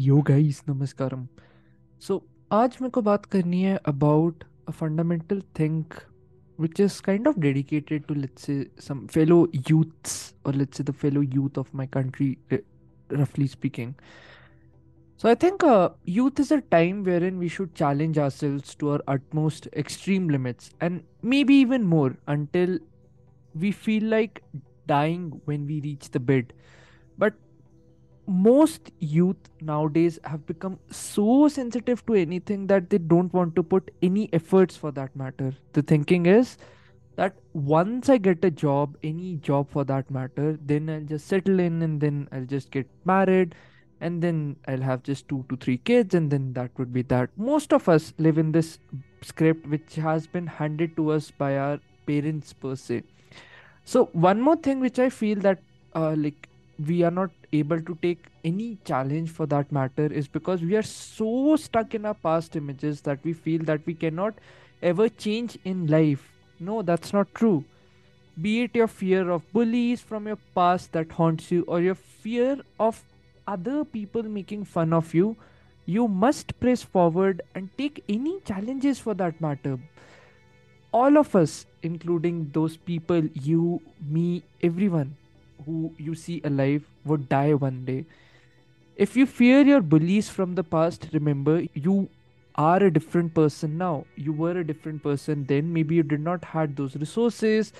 Yo guys नमस्कारम सो आज मेरे को बात करनी है about a fundamental think which is kind of dedicated to let's say some fellow youths और let's say the fellow youth of my country रफली speaking so I think youth is a time wherein we should challenge ourselves to our utmost extreme limits and maybe even more until we feel like dying when we reach the bed but most youth nowadays have become so sensitive to anything that they don't want to put any efforts for that matter. The thinking is that once I get a job, any job for that matter, then I'll just settle in and then I'll just get married and then I'll have just two to three kids and then that would be that. Most of us live in this script which has been handed to us by our parents per se. So one more thing which I feel that uh, like we are not able to take any challenge for that matter is because we are so stuck in our past images that we feel that we cannot ever change in life. No, that's not true. Be it your fear of bullies from your past that haunts you or your fear of other people making fun of you, you must press forward and take any challenges for that matter. All of us, including those people, you, me, everyone, who you see alive would die one day. If you fear your bullies from the past, remember you are a different person now. You were a different person then. Maybe you did not had those resources,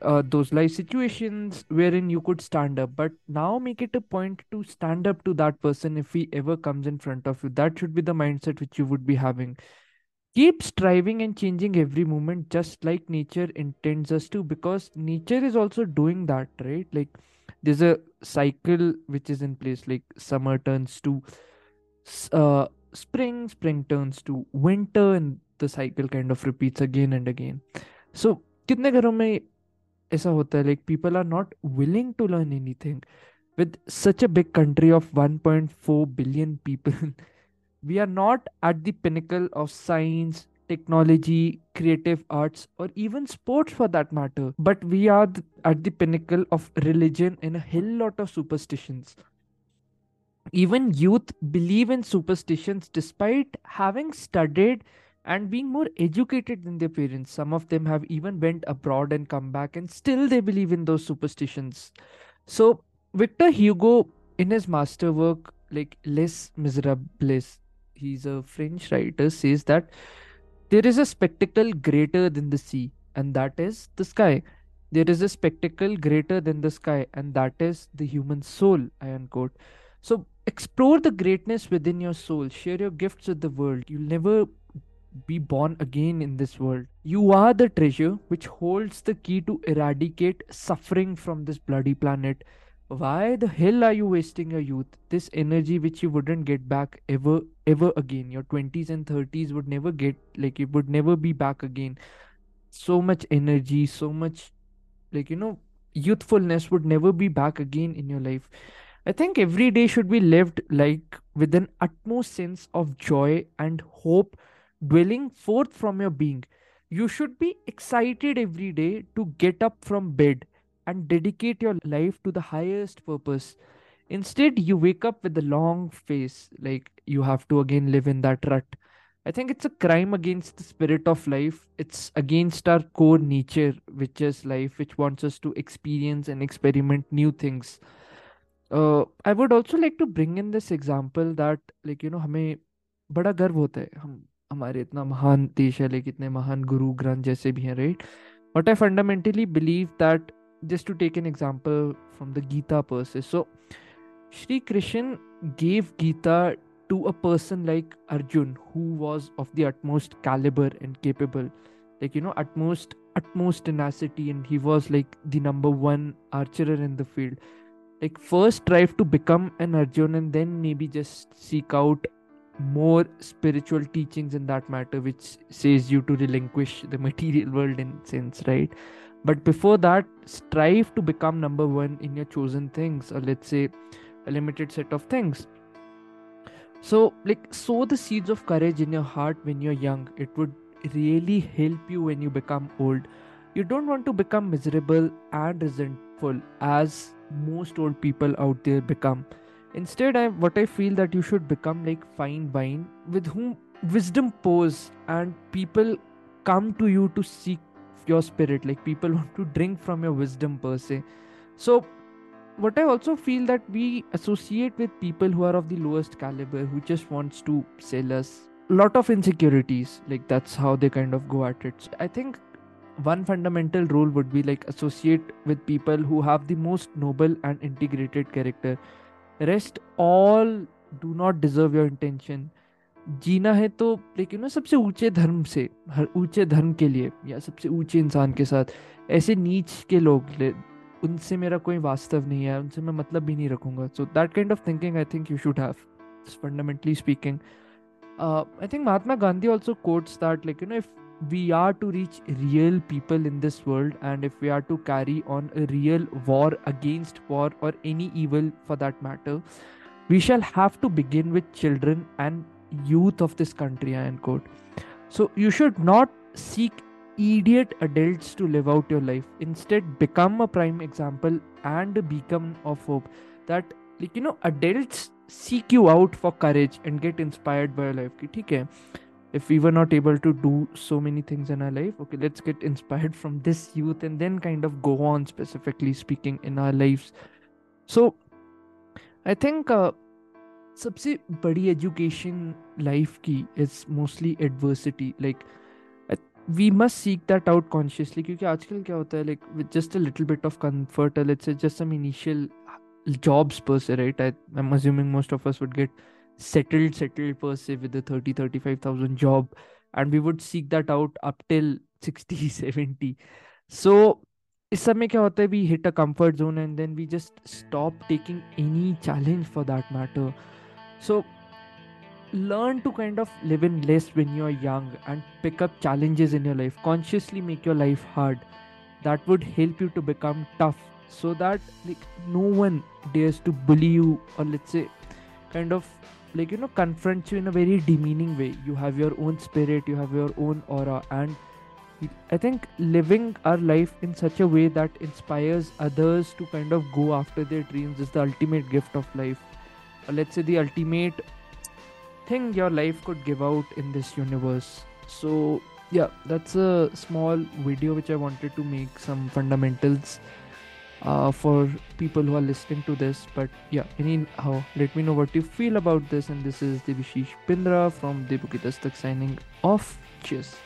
uh, those life situations wherein you could stand up. But now make it a point to stand up to that person if he ever comes in front of you. That should be the mindset which you would be having keep striving and changing every moment just like nature intends us to because nature is also doing that right like there's a cycle which is in place like summer turns to s- uh, spring spring turns to winter and the cycle kind of repeats again and again so कितने घरों में ऐसा होता है like people are not willing to learn anything with such a big country of 1.4 billion people we are not at the pinnacle of science technology creative arts or even sports for that matter but we are at the pinnacle of religion and a hell lot of superstitions. Even youth believe in superstitions despite having studied and being more educated than their parents. Some of them have even went abroad and come back and still they believe in those superstitions. So victor hugo in his masterwork like les miserables he's a french writer says that there is a spectacle greater than the sea and that is the sky there is a spectacle greater than the sky and that is the human soul i unquote so explore the greatness within your soul share your gifts with the world you'll never be born again in this world. You are the treasure which holds the key to eradicate suffering from this bloody planet. Why the hell are you wasting your youth? This energy which you wouldn't get back ever, ever again. Your 20s and 30s would never get, like, it would never be back again. So much energy, so much, like, you know, youthfulness would never be back again in your life. I think every day should be lived like with an utmost sense of joy and hope dwelling forth from your being. You should be excited every day to get up from bed and dedicate your life to the highest purpose. Instead, you wake up with a long face, like you have to again live in that rut. I think it's a crime against the spirit of life. It's against our core nature, which is life, which wants us to experience and experiment new things uh, I would also like to bring in this example that like you know हमें बड़ा गर्व होता है हम हमारे इतना महान देश है like इतने महान गुरु ग्रंथ जैसे भी हैं right but I fundamentally believe that just to take an example from the Gita per se so Shri Krishna gave Gita to a person like Arjun who was of the utmost caliber and capable. Like you know utmost utmost tenacity and he was like the number one archer in the field. Like first strive to become an arjun and then maybe just seek out more spiritual teachings in that matter which says you to relinquish the material world in sense right but before that strive to become number one in your chosen things or let's say a limited set of things. So like sow the seeds of courage in your heart when you're young. It would really help you when you become old. You don't want to become miserable and resentful as most old people out there become. Instead i what i feel that you should become like fine wine with whom wisdom pours and people come to you to seek your spirit like people want to drink from your wisdom per se. So what i also feel that we associate with people who are of the lowest caliber who just wants to sell us a lot of insecurities like that's how they kind of go at it. So i think one fundamental rule would be like associate with people who have the most noble and integrated character. Rest all do not deserve your intention जीना है तो लेकिन ना सबसे ऊँचे धर्म से, हर ऊँचे धर्म के लिए या सबसे ऊँचे इंसान के साथ, ऐसे नीच के लोग ले, उनसे मेरा कोई वास्तव नहीं है, उनसे मैं मतलब भी नहीं रखूँगा। So that kind of thinking I think you should have fundamentally speaking I think Mahatma Gandhi also quotes that like you know if we are to reach real people in this world, and if we are to carry on a real war against war or any evil for that matter, we shall have to begin with children and youth of this country I quote so you should not seek idiot adults to live out your life. Instead become a prime example and a beacon of hope that like you know adults seek you out for courage and get inspired by your life. Okay if we were not able to do so many things in our life okay let's get inspired from this youth and then kind of go on specifically speaking in our lives. So i think uh, सबसे बड़ी education life की is mostly adversity like we must seek that out consciously क्योंकि आजकल क्या होता है like with just a little bit of comfort let's just some initial jobs per se right? I, i'm assuming most of us would get settled settled per se with a 30 35000 job and we would seek that out up till 60 70 so इस समय क्या होता है we hit a comfort zone and then we just stop taking any challenge for that matter so learn to kind of live in less when you're young and pick up challenges in your life. Consciously make your life hard. That would help you to become tough so that like no one dares to bully you or let's say kind of like you know confront you in a very demeaning way. You have your own spirit you have your own aura and i think living our life in such a way that inspires others to kind of go after their dreams is the ultimate gift of life let's say the ultimate thing your life could give out in this universe. So yeah that's a small video which i wanted to make some fundamentals uh, for people who are listening to this. But yeah anyhow let me know what you feel about this. And this is Debashish Bindra from Debu Ki Dastak signing off. Cheers